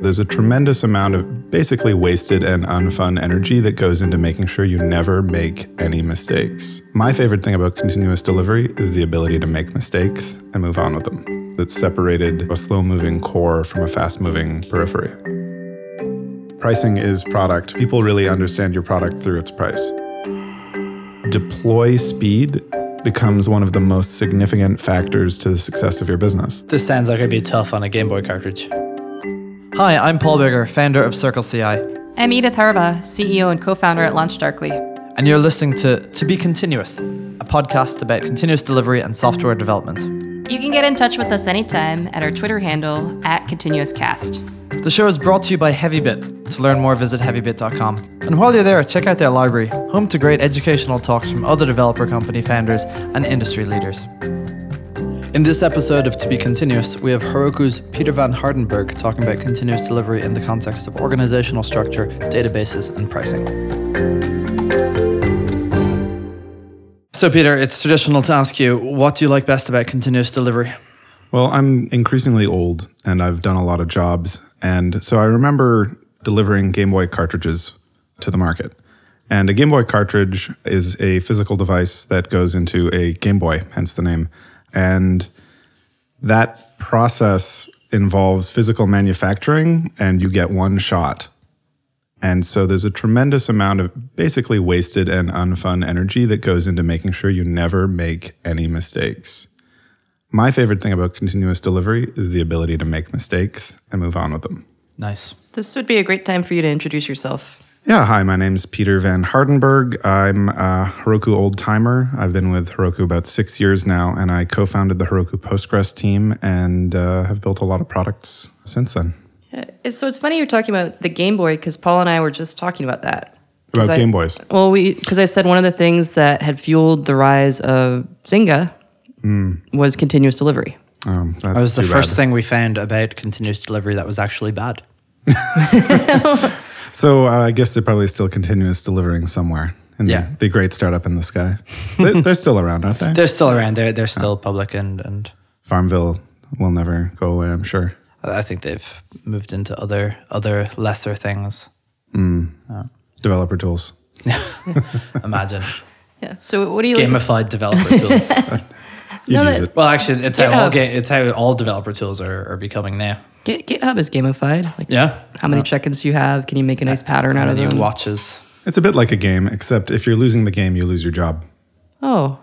There's a tremendous amount of basically wasted and unfun energy that goes into making sure you never make any mistakes. My favorite thing about continuous delivery is the ability to make mistakes and move on with them. That separated a slow moving core from a fast moving periphery. Pricing is product. People really understand your product through its price. Deploy speed becomes one of the most significant factors to the success of your business. This sounds like it'd be tough on a Game Boy cartridge. Hi, I'm Paul Biggar, founder of Circle CI, I'm Edith Harbaugh, CEO and co founder at LaunchDarkly. and you're listening to To Be Continuous, a podcast about continuous delivery and software development. You can get in touch with us anytime at our Twitter handle at ContinuousCast. The show is brought to you by HeavyBit. To learn more, visit heavybit.com. And while you're there, check out their library, home to great educational talks from other developer company founders and industry leaders. In this episode of To Be Continuous, we have Heroku's Peter van Hardenberg talking about continuous delivery in the context of organizational structure, databases, and pricing. So, Peter, it's traditional to ask you, what do you like best about continuous delivery? Well, I'm increasingly old and I've done a lot of jobs. And so I remember delivering Game Boy cartridges to the market. And a Game Boy cartridge is a physical device that goes into a Game Boy, hence the name. And that process involves physical manufacturing, and you get one shot. And so there's a tremendous amount of basically wasted and unfun energy that goes into making sure you never make any mistakes. My favorite thing about continuous delivery is the ability to make mistakes and move on with them. Nice. This would be a great time for you to introduce yourself. Yeah, hi, my name's Peter Van Hardenberg. I'm a Heroku old timer. I've been with Heroku about six years now, and I co founded the Heroku Postgres team and uh, have built a lot of products since then. So it's funny you're talking about the Game Boy because Paul and I were just talking about that. About I- Game Boys. Well, we because I said one of the things that had fueled the rise of Zynga was continuous delivery. Um, that's That was the too first thing we found about continuous delivery that was actually bad. So uh, I guess they're probably still continuous delivering somewhere in Yeah. the, the great startup in the sky. they, they're still around, aren't they? They're still around. They're they're still public, and and Farmville will never go away, I'm sure. I think they've moved into other other lesser things. Developer tools. Imagine Yeah. So what do you like? gamified developer tools. You'd No, use that- it. Well, actually, it's how all GitHub. ga- it's how all developer tools are, are becoming now. Git, GitHub is gamified. Like Yeah. how many check-ins do you have? Can you make a nice pattern out of Many them? watches, It's a bit like a game, except if you're losing the game, you lose your job. Oh,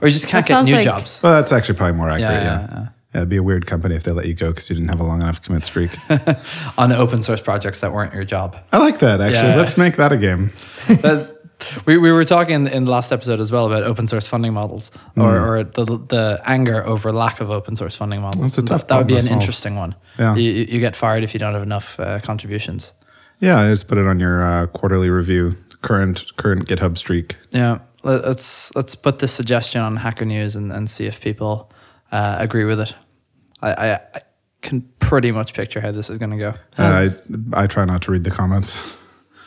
or you just can't That get new like- jobs. Well, that's actually probably more accurate. Yeah, Yeah, yeah, yeah. Yeah, it'd be a weird company if they let you go because you didn't have a long enough commit streak. on open source projects that weren't your job. I like that actually. Yeah. Let's make that a game. That- we, we were talking in the last episode as well about open source funding models or, or the, the anger over lack of open source funding models. That's a tough that, that would be an solve. interesting one. Yeah. You, you get fired if you don't have enough uh, contributions. Yeah, I just put it on your uh, quarterly review. Current current GitHub streak. Yeah, let- let's let's put this suggestion on Hacker News and, and see if people uh, agree with it. I, I, I can pretty much picture how this is going to go. Uh, I I try not to read the comments.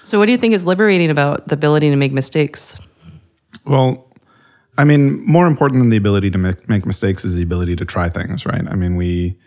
so what do you think is liberating about the ability to make mistakes? Well, I mean, more important than the ability to make, make mistakes is the ability to try things, right? I mean, we,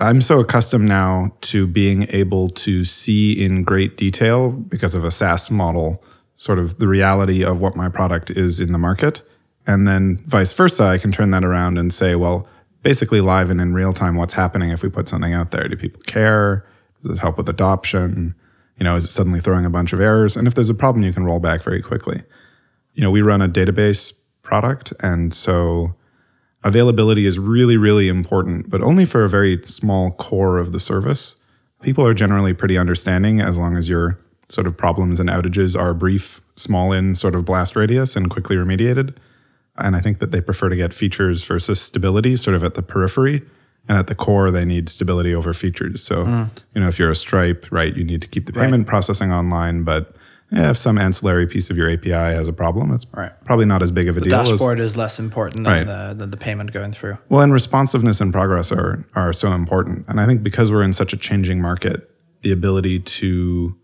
I'm so accustomed now to being able to see in great detail because of a SaaS model, sort of the reality of what my product is in the market. And then vice versa, I can turn that around and say, well, basically live and in real time, what's happening if we put something out there? Do people care? Does it help with adoption? You know, is it suddenly throwing a bunch of errors? And if there's a problem, you can roll back very quickly you know, we run a database product. And so availability is really, really important, but only for a very small core of the service. People are generally pretty understanding as long as your sort of problems and outages are brief, small in sort of blast radius and quickly remediated. And I think that they prefer to get features versus stability sort of at the periphery. And at the core, they need stability over features. So, hmm. you know, if you're a Stripe, right, you need to keep the payment processing online, but yeah, if some ancillary piece of your API has a problem, it's Right. probably not as big of a The deal as dashboard is less important than, Right. the, than the payment going through. well, and responsiveness and progress are are so important. And I think because we're in such a changing market, the ability to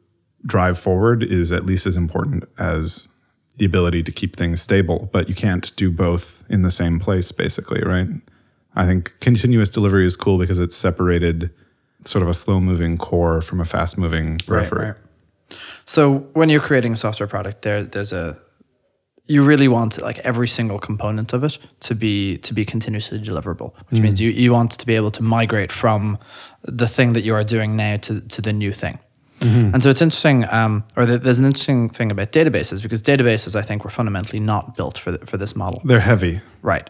drive forward is at least as important as the ability to keep things stable. But you can't do both in the same place, basically, right? I think continuous delivery is cool because it's separated sort of a slow moving core from a fast moving periphery. So when you're creating a software product, there there's a you really want like every single component of it to be to be continuously deliverable, which means you, you want to be able to migrate from the thing that you are doing now to, to the new thing. And so it's interesting, um, or th- there's an interesting thing about databases because databases, I think, were fundamentally not built for th- for this model. They're heavy. Right.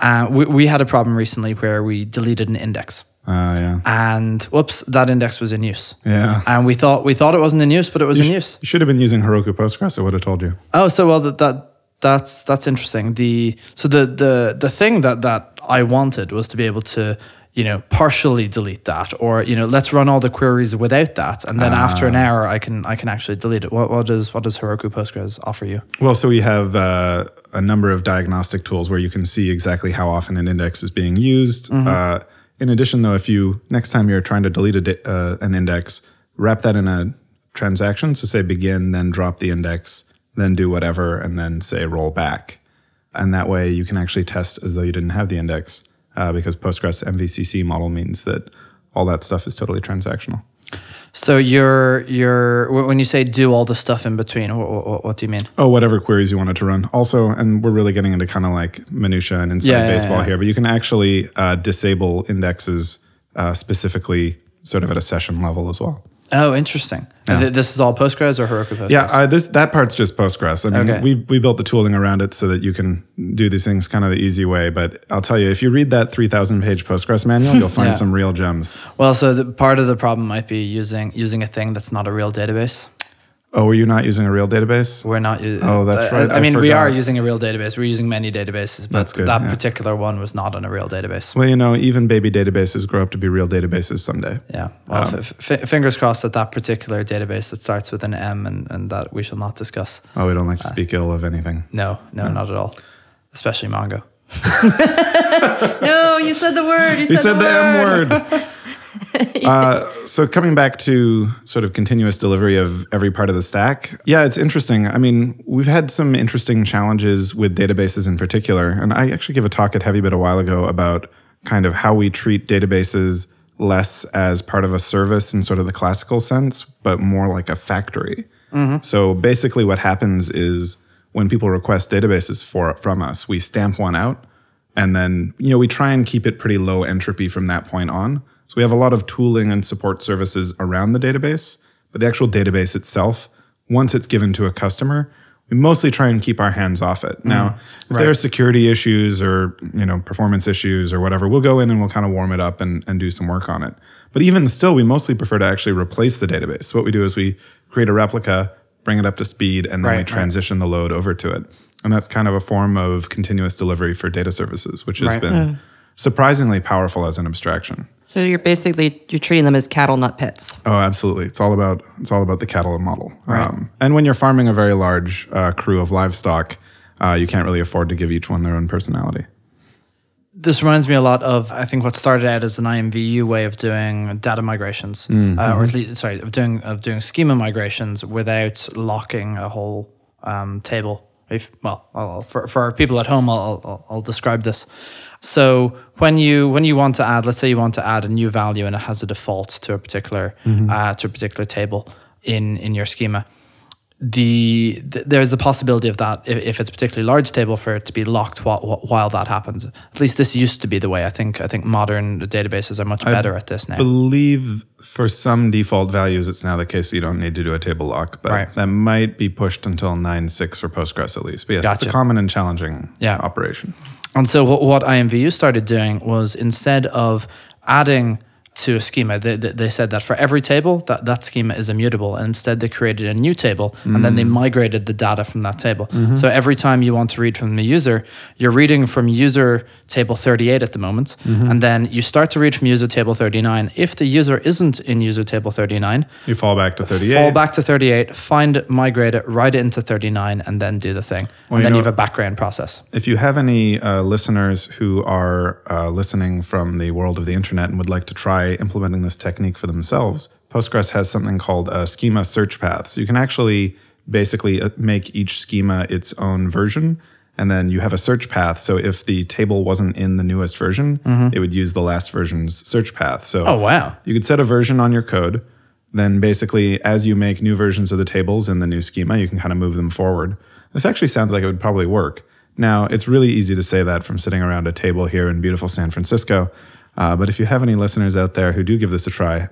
Uh, we, we had a problem recently where we deleted an index, Uh, yeah. and whoops, that index was in use. Yeah. And we thought we thought it wasn't in use, but it was You, in sh- use. you should have been using Heroku Postgres. I would have told you. Oh, so well that, that that's that's interesting. The so the the the thing that that I wanted was to be able to you know partially delete that, or you know let's run all the queries without that, and then after an hour I can I can actually delete it. What what does what does Heroku Postgres offer you? Well, so we have uh, a number of diagnostic tools where you can see exactly how often an index is being used. Uh, in addition, though, if you next time you're trying to delete a di- uh, an index, wrap that in a transaction. So say begin, then drop the index, then do whatever, and then say roll back. And that way you can actually test as though you didn't have the index uh, because Postgres MVCC model means that all that stuff is totally transactional. So you're you're when you say do all the stuff in between, what, what, what do you mean? Oh, whatever queries you wanted to run. Also, and we're really getting into kind of like minutia and inside Yeah, yeah, baseball yeah. here, but you can actually uh, disable indexes uh, specifically, sort of at a session level as well. Oh, interesting. Th- this is all Postgres or Heroku Postgres? Yeah, uh, this that part's just Postgres. I mean, Okay. we we built the tooling around it so that you can do these things kind of the easy way. But I'll tell you, if you read that three thousand page Postgres manual, you'll find Yeah. some real gems. Well, so the, part of the problem might be using using a thing that's not a real database. Oh, were you not using a real database? We're not. u- Oh, that's uh, right, I, I mean, we are using a real database. We're using many databases, but That's good, that yeah. particular one was not on a real database. Well, you know, even baby databases grow up to be real databases someday. Yeah. Well, Um, f- f- fingers crossed that that particular database that starts with an M and, and that we shall not discuss. Oh, we don't like Uh, to speak ill of anything. No, no, not at all. Especially Mongo. No, you said the word. You He said, said the, the word. M word. uh, so coming back to sort of continuous delivery of every part of the stack, yeah, it's interesting. I mean, we've had some interesting challenges with databases in particular, and I actually gave a talk at HeavyBit a while ago about kind of how we treat databases less as part of a service in sort of the classical sense, but more like a factory. So basically, what happens is when people request databases for from us, we stamp one out, and then you know we try and keep it pretty low entropy from that point on. So we have a lot of tooling and support services around the database, but the actual database itself, once it's given to a customer, we mostly try and keep our hands off it. Now, mm-hmm. if there are security issues or you know performance issues or whatever, we'll go in and we'll kind of warm it up and, and do some work on it. But even still, we mostly prefer to actually replace the database. So what we do is we create a replica, bring it up to speed, and then Right, we right. transition the load over to it. And that's kind of a form of continuous delivery for data services, which has Right. been mm. surprisingly powerful as an abstraction. So you're basically you're treating them as cattle, not pets. Oh, absolutely. It's all about it's all about the cattle model. Right. Um, and when you're farming a very large uh, crew of livestock, uh, you can't really afford to give each one their own personality. This reminds me a lot of I think what started out as an IMVU way of doing data migrations, uh, or at least sorry, of doing of doing schema migrations without locking a whole um, table. If well, I'll, for for our people at home, I'll, I'll I'll describe this. So when you when you want to add, let's say you want to add a new value and it has a default to a particular uh, to a particular table in in your schema, the th- there's the possibility of that if, if it's a particularly large table for it to be locked while, while that happens. At least this used to be the way. I think I think modern databases are much better at this now. I believe for some default values, it's now the case that you don't need to do a table lock, but Right. that might be pushed until 9.6 for Postgres at least. But yes, it's a common and challenging Yeah. operation. And so what, what IMVU started doing was instead of adding to a schema, they, they they said that for every table, that, that schema is immutable. And instead they created a new table and then they migrated the data from that table. So every time you want to read from the user, you're reading from user table 38 at the moment. And then you start to read from user table 39. If the user isn't in user table 39, You fall back to 38. fall back to 38, find it, migrate it, write it into 39, and then do the thing. Well, and you then you have a background process. If you have any uh, listeners who are uh, listening from the world of the internet and would like to try implementing this technique for themselves, Postgres has something called a schema search path. So you can actually basically uh, make each schema its own version and then you have a search path. So if the table wasn't in the newest version, it would use the last version's search path. So Oh, wow. you could set a version on your code. Then basically, as you make new versions of the tables in the new schema, you can kind of move them forward. This actually sounds like it would probably work. Now, it's really easy to say that from sitting around a table here in beautiful San Francisco. Uh, but if you have any listeners out there who do give this a try,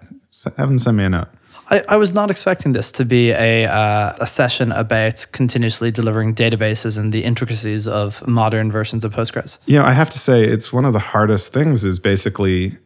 have them send me a note. I, I was not expecting this to be a, uh, a session about continuously delivering databases and the intricacies of modern versions of Postgres. You know, I have to say, it's one of the hardest things is basically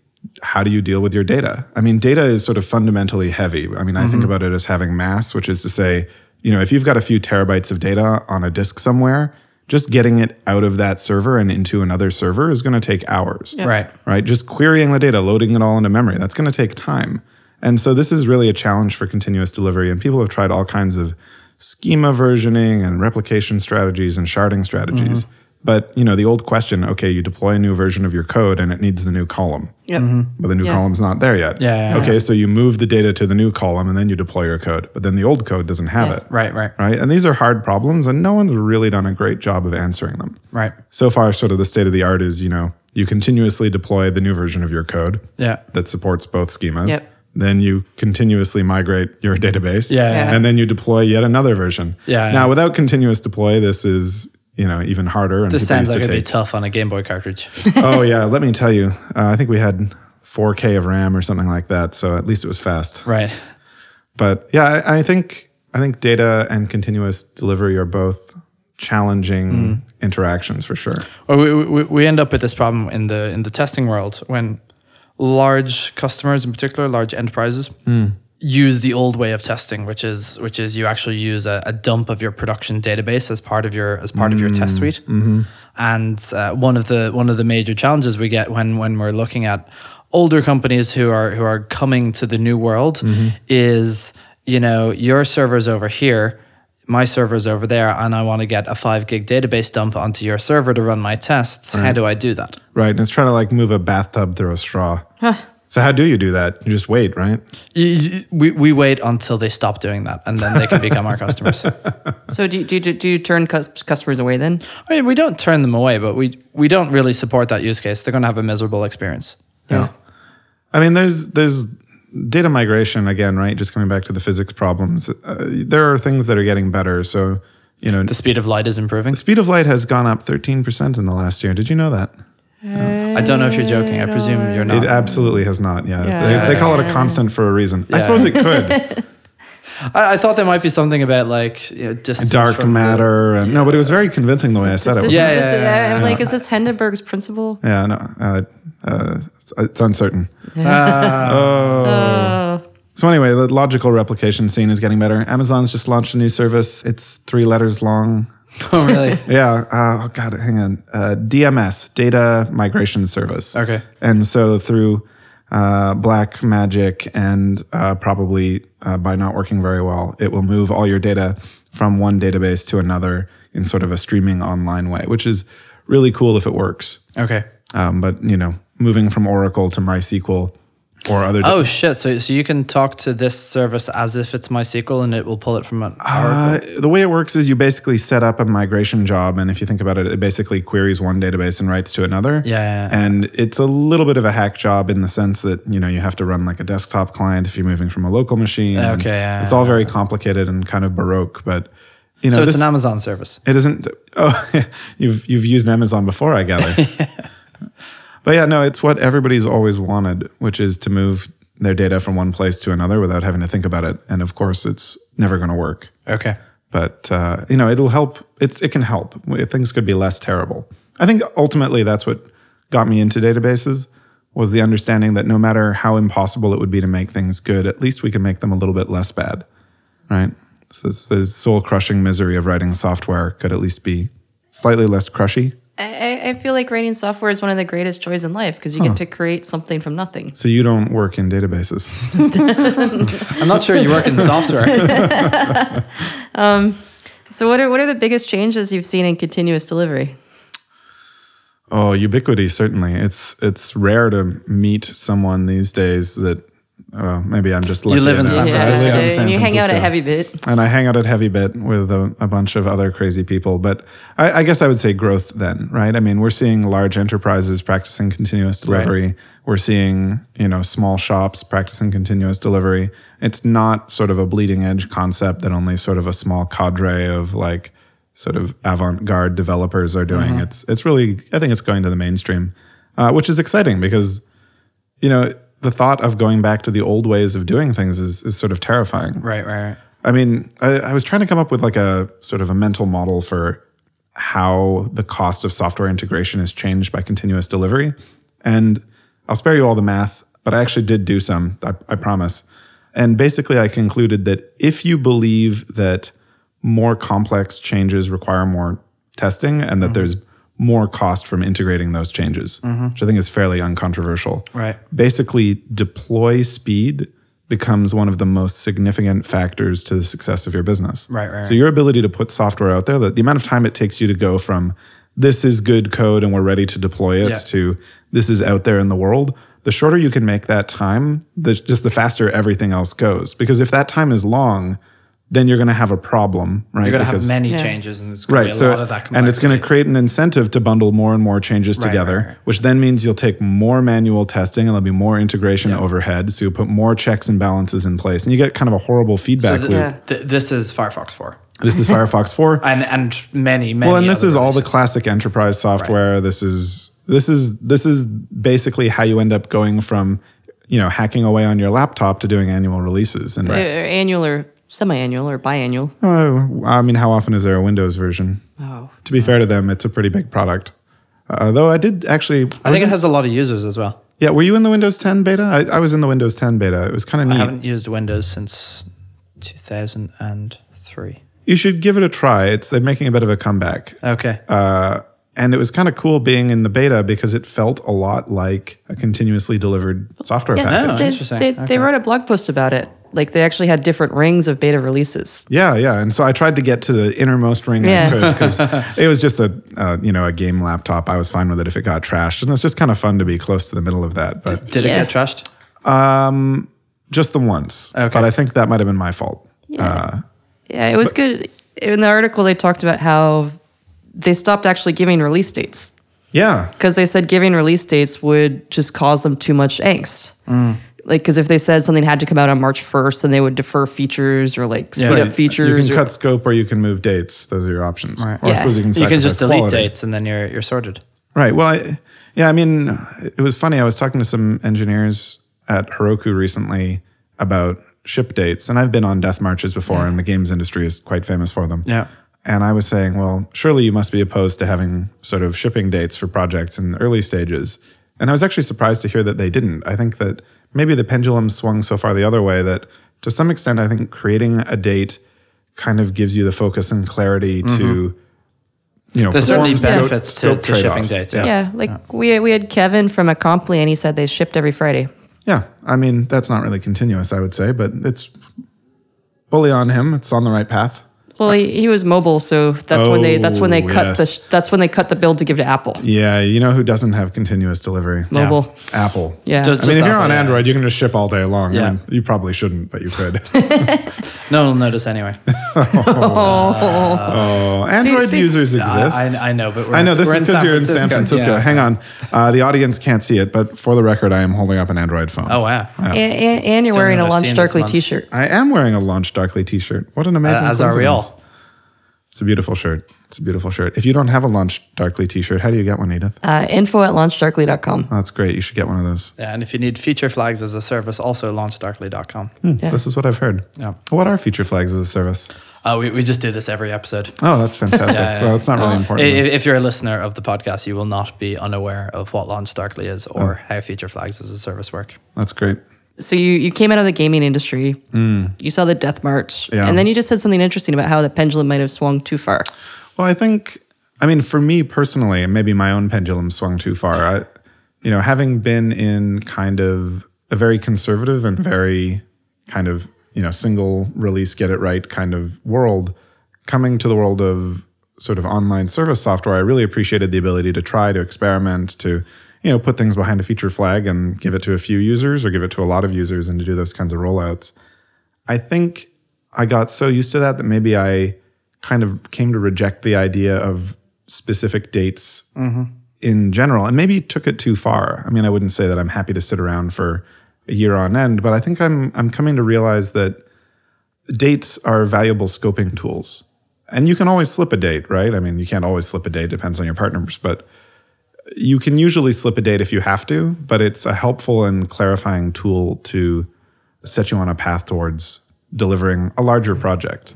how do you deal with your data? I mean, data is sort of fundamentally heavy. I mean, I think about it as having mass, which is to say, you know, if you've got a few terabytes of data on a disk somewhere, just getting it out of that server and into another server is going to take hours. Right. Right? Just querying the data, loading it all into memory, that's going to take time. And so this is really a challenge for continuous delivery. And people have tried all kinds of schema versioning and replication strategies and sharding strategies. Mm-hmm. But you know, the old question, okay, you deploy a new version of your code and it needs the new column. Yep. Mm-hmm. But the new Yeah. column's not there yet. Yeah, yeah, okay, so you move the data to the new column and then you deploy your code. But then the old code doesn't have Yeah. it. Right, right, Right. And these are hard problems and no one's really done a great job of answering them right. so far sort of the state of the art is you know you continuously deploy the new version of your code Yeah. that supports both schemas Yep. then you continuously migrate your database Yeah, yeah. and then you deploy yet another version Yeah, yeah. now without continuous deploy this is you know even harder and This sounds like to it'd be tough on a Game Boy cartridge. oh yeah let me tell you uh, i think we had 4k of ram or something like that so at least it was fast right. but yeah I, I think i think data and continuous delivery are both challenging Hmm. interactions for sure Well, we, we, we end up with this problem in the in the testing world when large customers, in particular large enterprises, use the old way of testing, which is which is you actually use a, a dump of your production database as part of your as part of your test suite. And uh, one of the one of the major challenges we get when when we're looking at older companies who are who are coming to the new world is you know your server's over here my server's over there and I want to get a five gig database dump onto your server to run my tests. How do I do that? Right. And it's trying to like move a bathtub through a straw. So how do you do that? You just wait, right? Y- y- We, we wait until they stop doing that and then they can become our customers. So do you, do you, do you turn customers away then? I mean, we don't turn them away, but we, we don't really support that use case. They're going to have a miserable experience. Yeah. I mean, there's there's data migration again, right? Just coming back to the physics problems. Uh, there are things that are getting better. So you know, The speed of light is improving. the speed of light has gone up 13% in the last year. Did you know that? I don't know if you're joking. I presume you're not. It absolutely has not. Yeah, Yeah. They, they call it a constant for a reason. I suppose it could. I, I thought there might be something about like you know, distance Dark from the- matter. And, no, but it was very convincing the way I said it. This- Yeah, this- yeah, yeah, yeah, I'm yeah. like, is this Hindenburg's principle? Yeah, no, uh, uh, it's, it's uncertain. Oh, So anyway, the logical replication scene is getting better. Amazon's just launched a new service. It's three letters long. Oh, really? Yeah. Uh, oh God, hang on. Uh, DMS, Data Migration Service. Okay. And so through uh, Black Magic and uh, probably uh, by not working very well, it will move all your data from one database to another in sort of a streaming online way, which is really cool if it works. Okay. Um, but you know, moving from Oracle to MySQL or other. Oh shit! So so you can talk to this service as if it's MySQL, and it will pull it from an Uh, the way it works is you basically set up a migration job, and if you think about it, it basically queries one database and writes to another. Yeah, yeah, yeah. And it's a little bit of a hack job in the sense that you know you have to run like a desktop client if you're moving from a local machine. Okay, yeah, it's all very complicated and kind of baroque, but you know So it's this, an Amazon service. it isn't. Oh, you've you've used Amazon before, I gather. But yeah, no, it's what everybody's always wanted, which is to move their data from one place to another without having to think about it. And of course, it's never going to work. Okay. but uh, you know it'll help. It's it can help. Things could be less terrible. I think ultimately that's what got me into databases was the understanding that no matter how impossible it would be to make things good at least we can make them a little bit less bad right? So this, the soul crushing misery of writing software could at least be slightly less crushy I, I- I feel like writing software is one of the greatest joys in life because you get to create something from nothing. so you don't work in databases I'm not sure you work in software. Um, so what are what are the biggest changes you've seen in continuous delivery? Oh, ubiquity certainly. It's it's rare to meet someone these days that uh, maybe I'm just lucky. live in enough. San I Francisco. live in San you hang out at Heavy Bit. and I hang out at Heavy Bit with a, a bunch of other crazy people. But I, I guess I would say growth then, right? I mean, we're seeing large enterprises practicing continuous delivery. We're seeing you know small shops practicing continuous delivery. It's not sort of a bleeding edge concept that only sort of a small cadre of like sort of avant-garde developers are doing. It's it's really I think it's going to the mainstream, uh, which is exciting because you know the thought of going back to the old ways of doing things is is sort of terrifying. Right, right, right. I mean, I, I was trying to come up with like a sort of a mental model for how the cost of software integration is changed by continuous delivery. And I'll spare you all the math, but I actually did do some, I, I promise. And basically, I concluded that if you believe that more complex changes require more testing and that mm-hmm. there's more cost from integrating those changes, mm-hmm. which I think is fairly uncontroversial. Right. Basically, deploy speed becomes one of the most significant factors to the success of your business. Right, right, So your ability to put software out there, the, the amount of time it takes you to go from this is good code and we're ready to deploy it Yeah. to this is out there in the world, the shorter you can make that time, the, just the faster everything else goes. Because if that time is long, then you're going to have a problem, right? You're going to have many Yeah. changes, and it's going Right. to be a So, lot of that and it's going to create an incentive to bundle more and more changes Right, together, right, right. which then means you'll take more manual testing and there'll be more integration overhead. So you'll put more checks and balances in place, and you get kind of a horrible feedback So loop. th- th- this is Firefox 4. This is Firefox 4. And and many, many. well, and this other is all the classic enterprise software. This is this is this is basically how you end up going from you know hacking away on your laptop to doing annual releases. And Uh, annual or semi-annual or biannual. uh, I mean, how often is there a Windows version? Oh. To be fair to them, it's a pretty big product. Uh, though I did actually, I was think in- it has a lot of users as well. Yeah, were you in the Windows 10 beta? I, I was in the Windows 10 beta. It was kind of neat. I haven't used Windows since 2003. You should give it a try. It's they're making a bit of a comeback. Okay. Uh, and it was kind of cool being in the beta because it felt a lot like a continuously delivered software Yeah, package. Oh, they, interesting. They, Okay. they wrote a blog post about it. Like they actually had different rings of beta releases. Yeah, yeah. And so I tried to get to the innermost ring Yeah. I could because it was just a uh, you know a game laptop. I was fine with it if it got trashed, and it's just kind of fun to be close to the middle of that. But Did Yeah. it get trashed? um, just the once. Okay. But I think that might have been my fault. Uh, Yeah, it was good. In the article, they talked about how they stopped actually giving release dates yeah, because they said giving release dates would just cause them too much angst. Mm. Like, because if they said something had to come out on March 1st, then they would defer features or like speed Yeah. up features. You or- can cut scope or you can move dates. Those are your options. Right. Or I suppose you can You can just delete quality. dates and then you're you're sorted. Right. Well, I, yeah, I mean, it was funny. I was talking to some engineers at Heroku recently about ship dates, and I've been on death marches before, and the games industry is quite famous for them. Yeah. And I was saying, well, surely you must be opposed to having sort of shipping dates for projects in the early stages. And I was actually surprised to hear that they didn't. I think that maybe the pendulum swung so far the other way that to some extent, I think creating a date kind of gives you the focus and clarity to, mm-hmm. you know, There's certainly benefits to, scope to shipping dates. Yeah. yeah, like we we had Kevin from Acompli, and he said they shipped every Friday. Yeah, I mean that's not really continuous, I would say, but it's bully on him. It's on the right path. Well, he, he was mobile, so that's when they that's when they Oh, cut yes. the that's when they cut the bill to give to Apple. Yeah, you know who doesn't have continuous delivery? Mobile, Apple. yeah. Just- I mean, if you're Apple, on yeah. Android, you can just ship all day long. Yeah. I mean, you probably shouldn't, but you could. No one will notice anyway. oh, Android see- users exist. I, I know, but we're I know this we're is in because you're in San Francisco. Yeah. Hang on, uh, the audience can't see it, but for the record, I am holding up an Android phone. Oh wow. and, and, and you're Still wearing a never Launch seen this Darkly month. T-shirt. I am wearing a Launch Darkly T-shirt. What an amazing As are we coincidence. All. It's a beautiful shirt. It's a beautiful shirt. If you don't have a Launch Darkly T-shirt, how do you get one, Edith? Uh, info at launchdarkly.com. Oh, that's great. You should get one of those. Yeah, and if you need feature flags as a service, also launchdarkly.com. Yeah. This is what I've heard. Yeah. What are feature flags as a service? Uh, we, we just do this every episode. Oh, that's fantastic. Yeah, yeah. Well, it's not really I- important. If you're a listener of the podcast, you will not be unaware of what Launch Darkly is or Oh. how feature flags as a service work. that's great. So you, you came out of the gaming industry. You saw the Death March, Mm. Yeah. and then you just said something interesting about how the pendulum might have swung too far. Well, I think, I mean, for me personally, and maybe my own pendulum swung too far. I, you know, having been in kind of a very conservative and very kind of, you know, single release, get it right kind of world, coming to the world of sort of online service software, I really appreciated the ability to try to experiment, to you know, put things behind a feature flag and give it to a few users or give it to a lot of users and to do those kinds of rollouts. I think I got so used to that that maybe I kind of came to reject the idea of specific dates mm-hmm. in general and maybe took it too far. I mean, I wouldn't say that I'm happy to sit around for a year on end, but I think I'm I'm coming to realize that dates are valuable scoping tools. And you can always slip a date, right? I mean, you can't always slip a date, depends on your partners, but you can usually slip a date if you have to, but it's a helpful and clarifying tool to set you on a path towards delivering a larger project.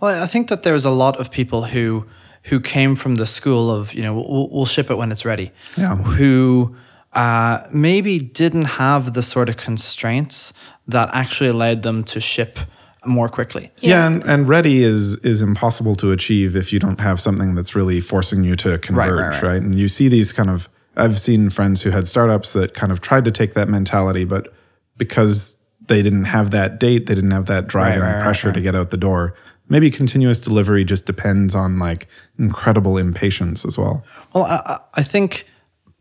Well, I think that there's a lot of people who who came from the school of you know we'll, we'll ship it when it's ready. Yeah. Who uh, maybe didn't have the sort of constraints that actually allowed them to ship more quickly. Yeah, and, and ready is is impossible to achieve if you don't have something that's really forcing you to converge, right, right? right. And you see these kind of I've seen friends who had startups that kind of tried to take that mentality, but because they didn't have that date, they didn't have that drive Right, and right, right, pressure to get out the door. Maybe continuous delivery just depends on like incredible impatience as well. Well, I, I- I think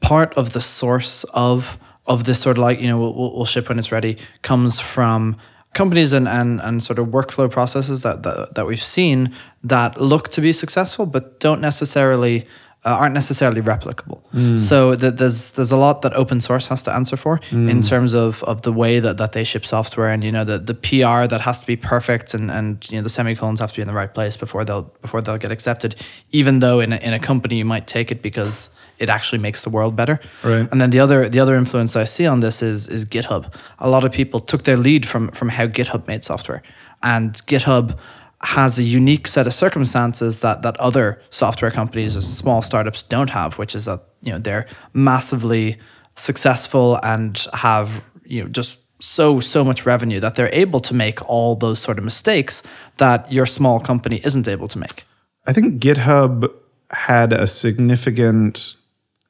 part of the source of of this sort of like you know we'll, we'll ship when it's ready comes from companies and, and, and sort of workflow processes that, that that we've seen that look to be successful but don't necessarily uh, aren't necessarily replicable. So th- there's there's a lot that open source has to answer for in terms of, of the way that, that they ship software and you know the, the PR that has to be perfect and, and you know the semicolons have to be in the right place before they'll before they'll get accepted. Even though in a, in a company you might take it because it actually makes the world better. Right. And then the other the other influence I see on this is is GitHub. A lot of people took their lead from from how GitHub made software, and GitHub has a unique set of circumstances that that other software companies or small startups don't have, which is that you know they're massively successful and have you know just so so much revenue that they're able to make all those sort of mistakes that your small company isn't able to make. I think GitHub had a significant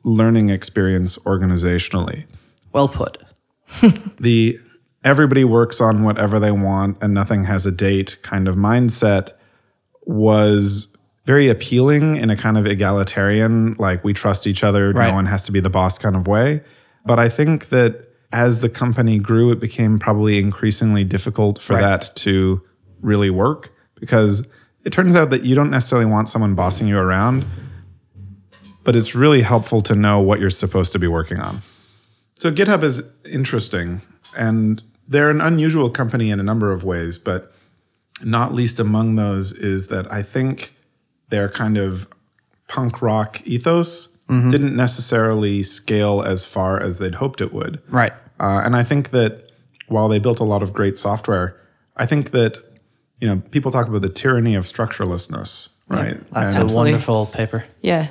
learning experience organizationally. Well put. the everybody works on whatever they want and nothing has a date kind of mindset was very appealing in a kind of egalitarian, like we trust each other, Right. no one has to be the boss kind of way. But I think that as the company grew, it became probably increasingly difficult for Right. that to really work because it turns out that you don't necessarily want someone bossing you around, but it's really helpful to know what you're supposed to be working on. So GitHub is interesting, and they're an unusual company in a number of ways, but not least among those is that I think their kind of punk rock ethos didn't necessarily scale as far as they'd hoped it would. Right. Uh, and I think that while they built a lot of great software, I think that you know people talk about the tyranny of structurelessness, right? That's and, a wonderful paper. Yeah.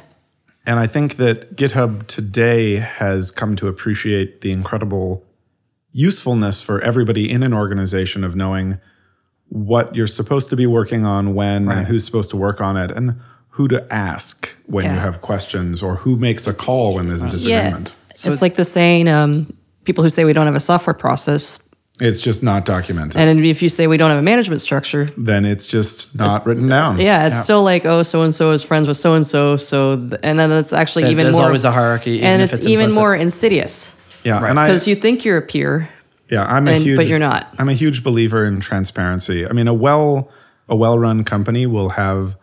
And I think that GitHub today has come to appreciate the incredible usefulness for everybody in an organization of knowing what you're supposed to be working on when and who's supposed to work on it and who to ask when you have questions or who makes a call when there's a Yeah. disagreement. it's like the saying, um, people who say we don't have a software process. It's just not documented. And if you say we don't have a management structure, then it's just not written down. yeah, it's still like, oh, so and so is friends with so and so. So, th- and then it's actually There- even there's more. always a hierarchy, even and if it's, it's even implicit. more insidious Yeah, and because you think you're a peer. Yeah, I'm a And- huge. but you're not. I'm a huge believer in transparency. I mean, a well a well run company will have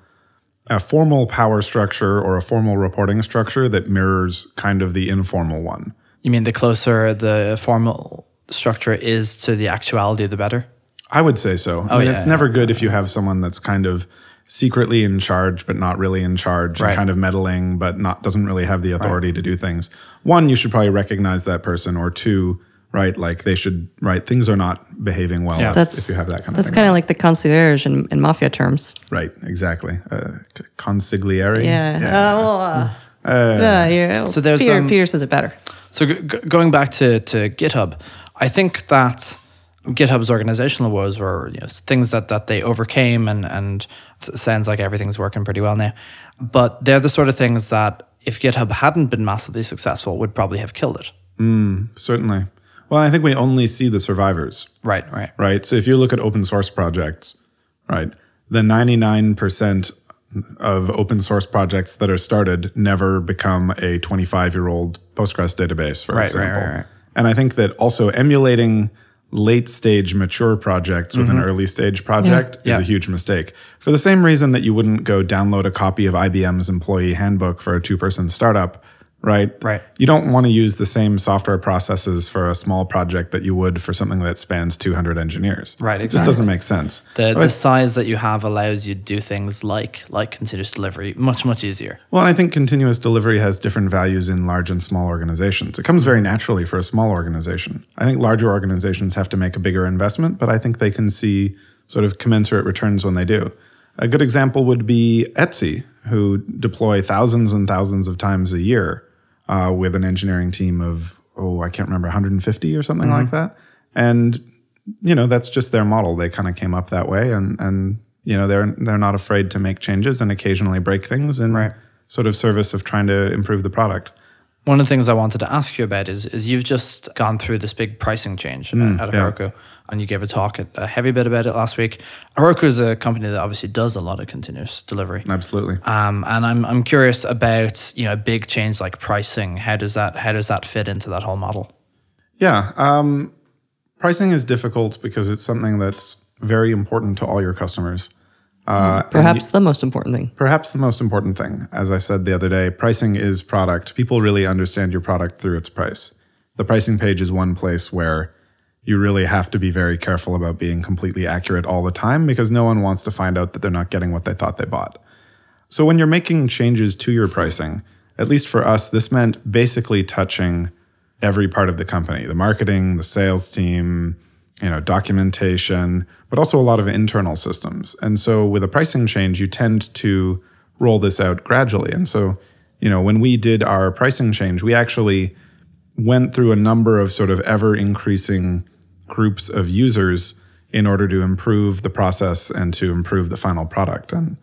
a formal power structure or a formal reporting structure that mirrors kind of the informal one. You mean the closer the formal structure is to the actuality, the better? I would say so. I Oh, mean, yeah, it's yeah, never good if you have someone that's kind of secretly in charge but not really in charge Right. and kind of meddling but not doesn't really have the authority to do things. One, you should probably recognize that person or two, right, like they should right things are not behaving well Yeah. if, That's if you have that kind of That's kind of like the concierge in, in mafia terms. Right, exactly. Uh, consigliere. Yeah. Uh, well, uh, yeah, yeah. So there's, Peter, um, Peter says it better. So g- g- going back to, to GitHub, I think that GitHub's organizational woes were you know, things that, that they overcame and, and sounds like everything's working pretty well now. But they're the sort of things that if GitHub hadn't been massively successful would probably have killed it. Hmm, certainly. Well, I think we only see the survivors, Right, right. right? So if you look at open source projects, right, the 99% of open source projects that are started never become a 25 year old Postgres database, for right, example. right, right. And I think that also emulating late stage mature projects with an early stage project is Mm-hmm. Yeah. a huge mistake. For the same reason that you wouldn't go download a copy of IBM's employee handbook for a two person startup, right? Right. You don't want to use the same software processes for a small project that you would for something that spans 200 engineers. Right, It just doesn't make sense. The, But- the size that you have allows you to do things like like continuous delivery much much easier. Well, I think continuous delivery has different values in large and small organizations. It comes very naturally for a small organization. I think larger organizations have to make a bigger investment, but I think they can see sort of commensurate returns when they do. A good example would be Etsy, who deploy thousands and thousands of times a year uh, with an engineering team of, oh, I can't remember, 150 or something like that. And you know that's just their model. They kind of came up that way, and and you know they're they're not afraid to make changes and occasionally break things in Right. sort of service of trying to improve the product. One of the things I wanted to ask you about is is you've just gone through this big pricing change at- at yeah. Heroku, and you gave a talk at a heavy bit about it last week. Heroku is a company that obviously does a lot of continuous delivery. Absolutely. Um, and I'm I'm curious about you know a big change like pricing. How does that how does that fit into that whole model? Yeah. Um, pricing is difficult because it's something that's very important to all your customers. Uh, and Perhaps the most important thing. Perhaps the most important thing, as I said the other day, pricing is product. People really understand your product through its price. The pricing page is one place where you really have to be very careful about being completely accurate all the time because no one wants to find out that they're not getting what they thought they bought. So when you're making changes to your pricing, at least for us, this meant basically touching every part of the company, the marketing, the sales team, you know, documentation, but also a lot of internal systems. And so with a pricing change, you tend to roll this out gradually. And so, you know, when we did our pricing change, we actually went through a number of sort of ever increasing groups of users in order to improve the process and to improve the final product. And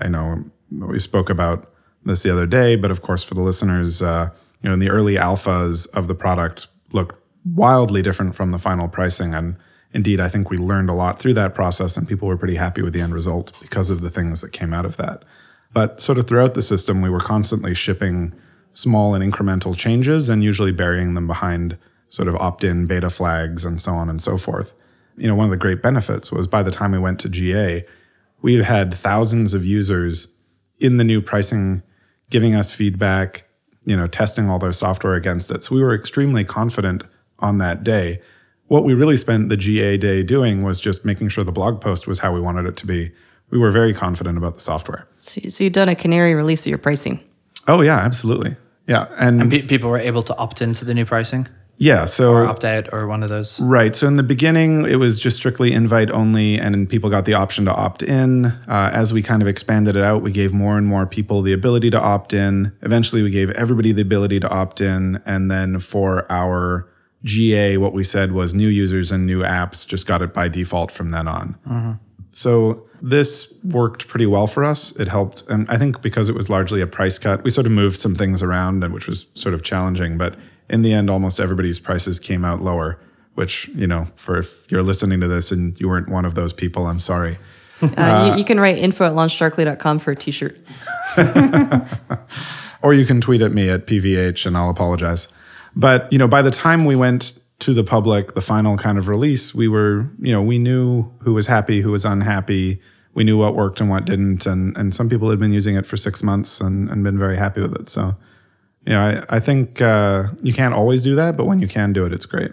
I know we spoke about this the other day, but of course, for the listeners, uh, you know, in the early alphas of the product looked wildly different from the final pricing. And indeed, I think we learned a lot through that process, and people were pretty happy with the end result because of the things that came out of that. But sort of throughout the system, we were constantly shipping small and incremental changes and usually burying them behind sort of opt in beta flags and so on and so forth. You know, one of the great benefits was by the time we went to GA, we've had thousands of users in the new pricing giving us feedback, you know, testing all their software against it. So we were extremely confident on that day. What we really spent the GA day doing was just making sure the blog post was how we wanted it to be. We were very confident about the software. So, so you've done a canary release of your pricing. Oh yeah, absolutely. Yeah, and, And pe- people were able to opt into the new pricing yeah, so or opt out or one of those. Right. So in the beginning, it was just strictly invite only, and people got the option to opt in. Uh, as we kind of expanded it out, we gave more and more people the ability to opt in. Eventually, we gave everybody the ability to opt in. And then for our GA, what we said was new users and new apps just got it by default from then on. So this worked pretty well for us. It helped, and I think because it was largely a price cut, we sort of moved some things around, and which was sort of challenging. But in the end, almost everybody's prices came out lower. Which you know, for if you're listening to this and you weren't one of those people, I'm sorry. Uh, you, you can write info at launchdarkly.com for a t-shirt. or you can tweet at me at pvh and I'll apologize. But you know, by the time we went to the public, the final kind of release, we were, you know, we knew who was happy, who was unhappy. We knew what worked and what didn't, and and some people had been using it for six months and, and been very happy with it. So, you know, I, I think uh, you can't always do that, but when you can do it, it's great.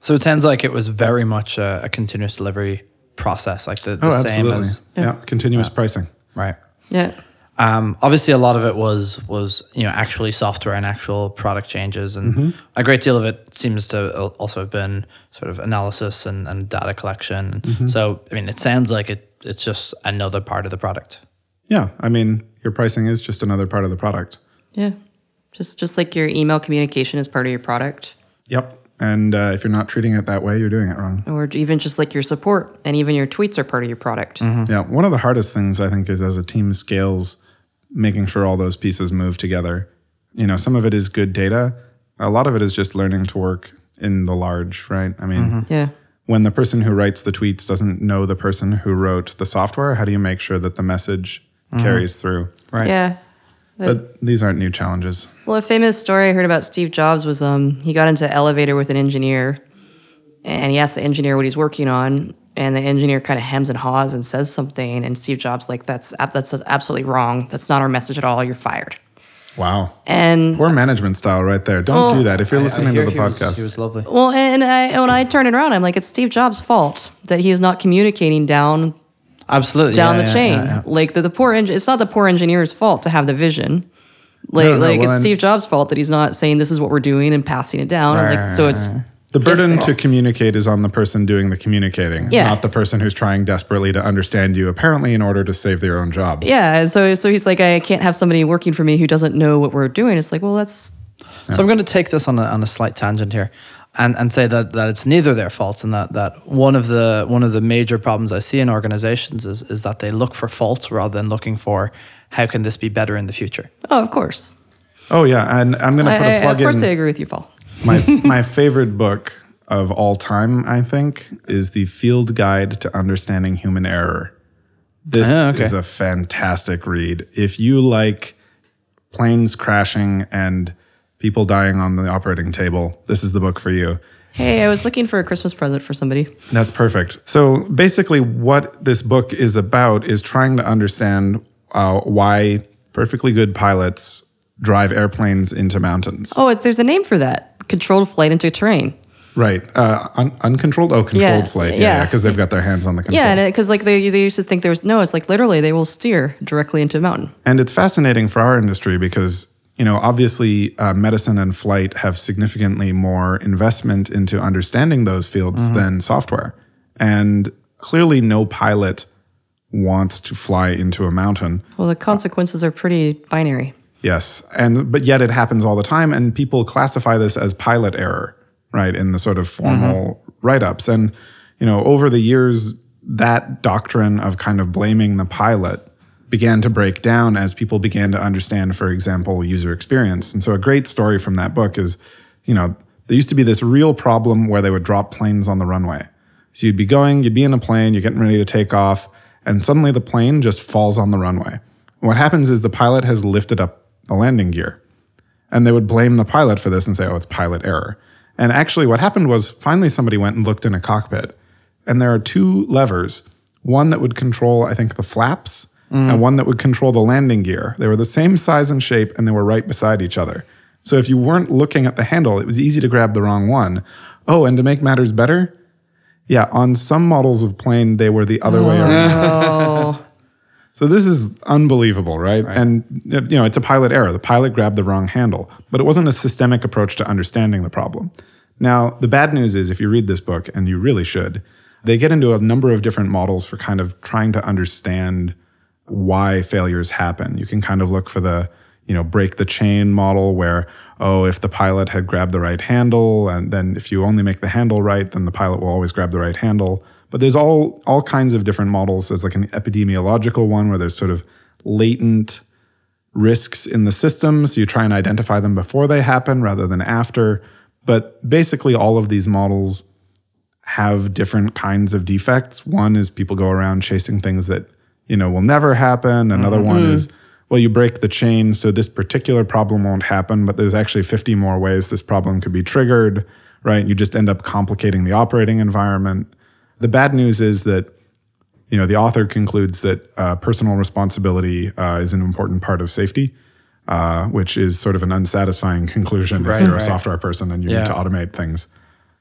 So it sounds like it was very much a, a continuous delivery process, like the, the Oh, same absolutely. as yeah. continuous pricing. right. Yeah. Um, obviously, a lot of it was was you know actually software and actual product changes, and a great deal of it seems to also have been sort of analysis and, and data collection. So, I mean, it sounds like it it's just another part of the product. Yeah, I mean, your pricing is just another part of the product. Yeah. Just just like your email communication is part of your product, Yep. And uh, if you're not treating it that way, you're doing it wrong. or even just like your support and even your tweets are part of your product. Mm-hmm. Yeah, one of the hardest things I think is as a team scales, making sure all those pieces move together. You know, some of it is good data. A lot of it is just learning to work in the large, right? I mean, mm-hmm. Yeah. when the person who writes the tweets doesn't know the person who wrote the software, how do you make sure that the message mm-hmm. carries through. Right. Yeah. But these aren't new challenges. Well, a famous story I heard about Steve Jobs was um, he got into an elevator with an engineer and he asked the engineer what he's working on. And the engineer kind of hems and haws and says something. And Steve Jobs like, that's, that's absolutely wrong. That's not our message at all. You're fired. Wow. And Poor management style right there. Don't Well, do that. If you're listening I to the he was- podcast, he was lovely. Well, and I, when I turn it around, I'm like, it's Steve Jobs' fault that he is not communicating down Absolutely. down yeah, the yeah, chain. yeah, yeah. Like the, the poor engine, it's not the poor engineer's fault to have the vision. Like, No, no, like well, it's Steve Jobs' fault that he's not saying this is what we're doing and passing it down. And, Right, like, so it's the burden Just- to communicate is on the person doing the communicating, Yeah. not the person who's trying desperately to understand you, apparently in order to save their own job. yeah. So so he's like, I can't have somebody working for me who doesn't know what we're doing. It's like, well, that's So I'm going to take this on a, on a slight tangent here, and, and say that, that it's neither their fault, and that, that one of the one of the major problems I see in organizations is is that they look for faults rather than looking for how can this be better in the future. oh, of course. Oh yeah, and I'm going to put I- a plug in. of course, in. I agree with you, Paul. my my favorite book of all time, I think, is the Field Guide to Understanding Human Error. This Ah, okay. is a fantastic read. If you like planes crashing and people dying on the operating table, this is the book for you. Hey, I was looking for a Christmas present for somebody. That's perfect. So basically, what this book is about is trying to understand uh, why perfectly good pilots drive airplanes into mountains. Oh, there's a name for that: controlled flight into terrain. Right. Uh, un- uncontrolled? Oh, controlled Yeah, flight. Yeah, yeah. because they've got their hands on the control. Yeah, because like they they used to think there was no, it's like literally they will steer directly into a mountain. And it's fascinating for our industry because, you know, obviously uh, medicine and flight have significantly more investment into understanding those fields than software. And clearly, no pilot wants to fly into a mountain. Well, the consequences are pretty binary. Yes. And, but yet it happens all the time. And people classify this as pilot error, right? In the sort of formal write ups. And, you know, over the years, that doctrine of kind of blaming the pilot began to break down as people began to understand, for example, user experience. And so a great story from that book is, you know, there used to be this real problem where they would drop planes on the runway. So you'd be going, you'd be in a plane, you're getting ready to take off, and suddenly the plane just falls on the runway. What happens is the pilot has lifted up the landing gear. And they would blame the pilot for this and say, oh, it's pilot error. And actually, what happened was finally somebody went and looked in a cockpit, and there are two levers one that would control, I think, the flaps, and one that would control the landing gear. They were the same size and shape, and they were right beside each other. So if you weren't looking at the handle, it was easy to grab the wrong one. Oh, and to make matters better, yeah, on some models of plane, they were the other way oh, around. Oh, So this is unbelievable, right? And you know, it's a pilot error. The pilot grabbed the wrong handle, but it wasn't a systemic approach to understanding the problem. Now, the bad news is if you read this book, and you really should, they get into a number of different models for kind of trying to understand why failures happen. You can kind of look for the, you know, break the chain model where, oh, if the pilot had grabbed the right handle, and then if you only make the handle right, then the pilot will always grab the right handle. But there's all all kinds of different models. There's like an epidemiological one where there's sort of latent risks in the system. So you try and identify them before they happen rather than after. But basically, all of these models have different kinds of defects. One is people go around chasing things that, you know, will never happen. Another one is, well, you break the chain, so this particular problem won't happen, but there's actually 50 more ways this problem could be triggered, right? You just end up complicating the operating environment. The bad news is that you know the author concludes that uh, personal responsibility uh, is an important part of safety, uh, which is sort of an unsatisfying conclusion Right, if you're a software person and you Yeah. need to automate things.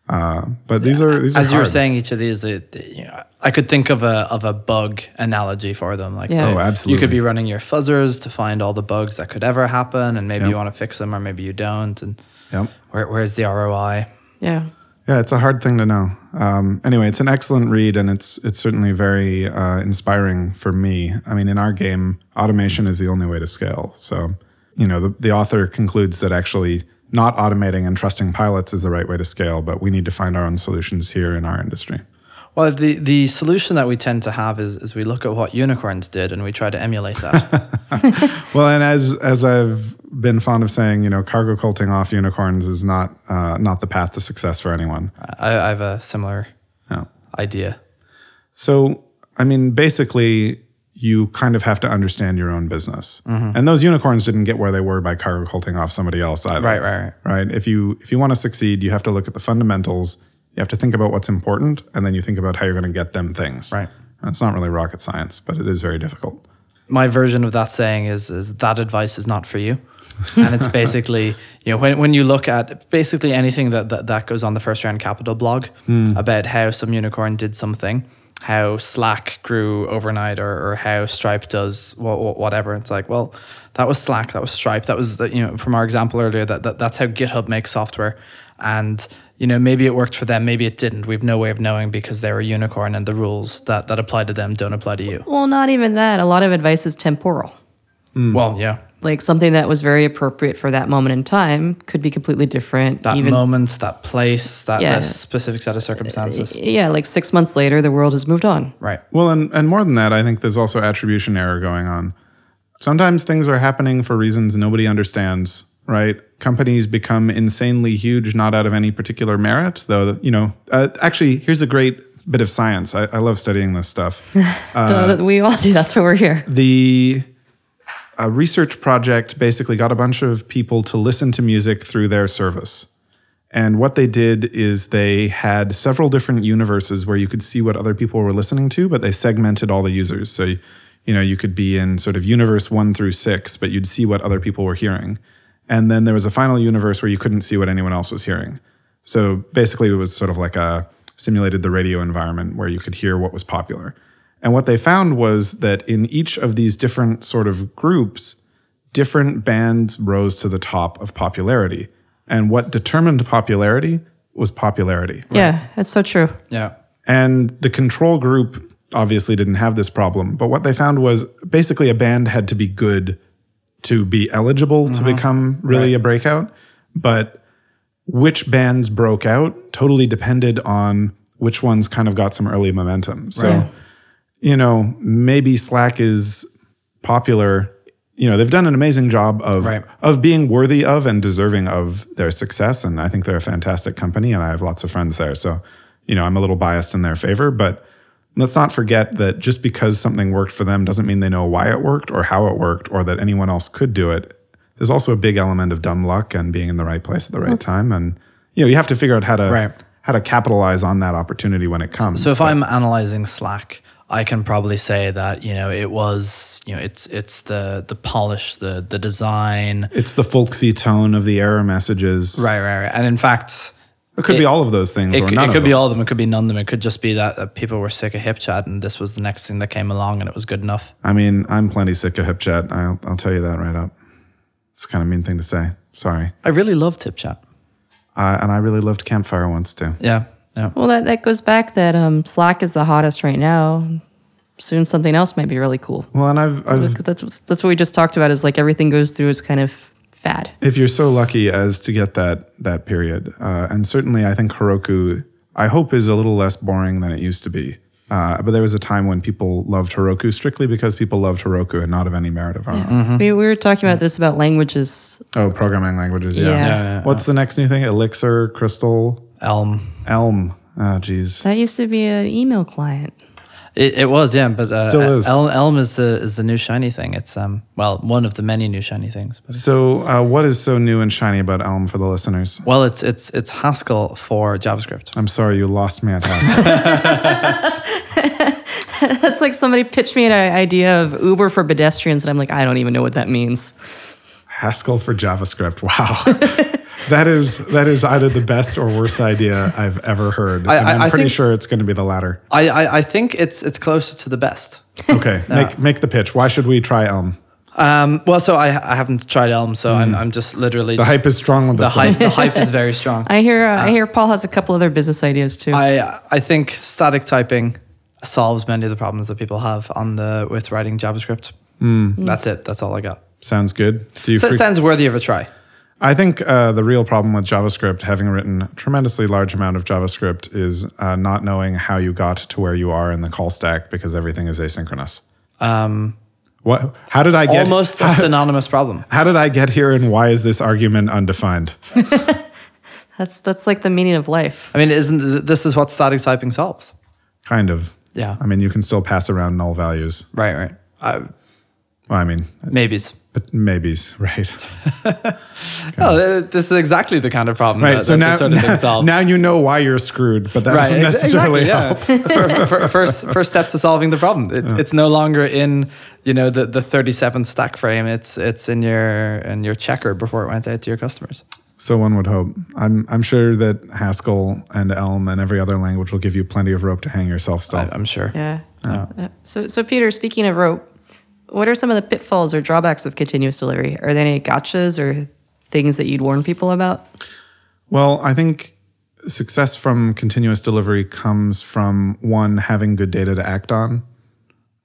Uh, but these are these are As you were saying, each of these, it, you know, I could think of a of a bug analogy for them. Like, Yeah. they- Oh, You could be running your fuzzers to find all the bugs that could ever happen, and maybe Yep. you want to fix them, or maybe you don't. And Yep. where, where's the ROI? yeah. Yeah, it's a hard thing to know. Um, anyway, it's an excellent read, and it's it's certainly very uh, inspiring for me. I mean, in our game, automation is the only way to scale. So, you know, the, the author concludes that actually not automating and trusting pilots is the right way to scale, but we need to find our own solutions here in our industry. Well, the, the solution that we tend to have is, is we look at what unicorns did and we try to emulate that. Well, and as as I've been fond of saying, you know, cargo culting off unicorns is not uh, not the path to success for anyone. I, I have a similar No. idea. So, I mean, basically, you kind of have to understand your own business. Mm-hmm. And those unicorns didn't get where they were by cargo culting off somebody else either. Right, right, right. Right. If you if you want to succeed, you have to look at the fundamentals. You have to think about what's important, and then you think about how you're going to get them things. Right. And it's not really rocket science, but it is very difficult. my version of that saying is is that advice is not for you and it's basically you know when, when you look at basically anything that, that that goes on the first round capital blog about how some unicorn did something how slack grew overnight or, or how stripe does wha- wha- whatever. It's like well that was slack that was stripe. That was the, you know from our example earlier that, that that's how github makes software. And you know maybe it worked for them maybe it didn't. We've no way of knowing because they're a unicorn and the rules that that apply to them don't apply to you. Well, not even that. A lot of advice is temporal. Hmm. well yeah Like something that was very appropriate for that moment in time could be completely different. that even moment, that place, that, Yeah. that specific set of circumstances. yeah, like six months later, the world has moved on. Right. Well, and, and more than that, I think there's also attribution error going on. Sometimes things are happening for reasons nobody understands, right? Companies become insanely huge, not out of any particular merit, though, you know, uh, actually, here's a great bit of science. I, I love studying this stuff. Duh, we all do. That's why we're here. the a research project basically got a bunch of people to listen to music through their service. And what they did is they had several different universes where you could see what other people were listening to, but they segmented all the users. So, you know, you could be in sort of universe one through six, but you'd see what other people were hearing. And then there was a final universe where you couldn't see what anyone else was hearing. So basically, it was sort of like a simulated the radio environment where you could hear what was popular. And what they found was that in each of these different sort of groups, different bands rose to the top of popularity. And what determined popularity was popularity. Yeah, that's so true. Yeah. And the control group obviously didn't have this problem. But what they found was basically a band had to be good to be eligible to mm-hmm. become really a breakout. But which bands broke out totally depended on which ones kind of got some early momentum. So, Right. You know, maybe Slack is popular. You know, they've done an amazing job of Right. of being worthy of and deserving of their success. And I think they're a fantastic company, and I have lots of friends there. So, you know, I'm a little biased in their favor, but let's not forget that just because something worked for them doesn't mean they know why it worked or how it worked or that anyone else could do it. There's also a big element of dumb luck and being in the right place at the right time. And you know, you have to figure out how to Right. how to capitalize on that opportunity when it comes. So if But- I'm analyzing Slack, I can probably say that you know it was you know it's it's the the polish, the the design. it's the folksy tone of the error messages. Right, right, right. And in fact, It could be all of those things it, or none it could be all of them. It could be none of them. It could just be that, that people were sick of HipChat and this was the next thing that came along, and it was good enough. I mean, I'm plenty sick of HipChat. I'll, I'll tell you that right up. It's kind of mean thing to say. Sorry. I really loved HipChat. Uh, and I really loved Campfire once too. Yeah, yeah. Well, that, that goes back that um, Slack is the hottest right now. Soon something else might be really cool. Well, and I've, I've That's what- that's what we just talked about. Is like everything goes through its kind of fad. if you're so lucky as to get that that period, uh, and certainly I think Heroku, I hope is a little less boring than it used to be. Uh, but there was a time when people loved Heroku strictly because people loved Heroku and not of any merit of our own. We, we were talking about this about languages. Oh, programming languages. Yeah. Yeah. Yeah, yeah, What's the next new thing? Elixir, Crystal, Elm. Elm. Oh, geez. That used to be an email client. It, it was, yeah, but uh, Still is. Elm, Elm is the is the new shiny thing. It's um well one of the many new shiny things. But So, uh, what is so new and shiny about Elm for the listeners? well, it's it's it's Haskell for JavaScript. I'm sorry you lost me at Haskell. That's like somebody pitched me an idea of Uber for pedestrians, and I'm like, I don't even know what that means. Haskell for JavaScript. Wow. that is that is either the best or worst idea I've ever heard. I, I, I'm I pretty think- sure it's going to be the latter. I, I I think it's it's closer to the best. Okay, make make the pitch. Why should we try Elm? Um, well, so I I haven't tried Elm, so I'm I'm just literally The just- hype is strong with the this. one. hype the hype is very strong. I hear uh, I hear Paul has a couple other business ideas too. I I think static typing solves many of the problems that people have on the with writing JavaScript. That's it. That's all I got. Sounds good. Do you? So it freak- sounds worthy of a try. I think uh, the real problem with JavaScript, having written a tremendously large amount of JavaScript, is uh, not knowing how you got to where you are in the call stack because everything is asynchronous. Um, What? How did I get? almost a synonymous problem. How did I get here, and why is this argument undefined? that's that's like the meaning of life. I mean, isn't this is what static typing solves? Kind of. Yeah. I mean, you can still pass around null values. Right, right. Well, I mean, Maybes. but maybes, right? Oh, this is exactly the kind of problem Right. that, so that now, this sort of thing now you know why you're screwed, but that right, doesn't necessarily exactly, help. yeah. Fir- fir- first, first step to solving the problem. It, It's no longer in you know the the 37 stack frame. It's it's in your in your checker before it went out to your customers. So one would hope. I'm I'm sure that Haskell and Elm and every other language will give you plenty of rope to hang yourself stuff. I, I'm sure. Yeah. Uh, So, so Peter, speaking of rope, what are some of the pitfalls or drawbacks of continuous delivery? Are there any gotchas or things that you'd warn people about? Well, I think success from continuous delivery comes from one having good data to act on.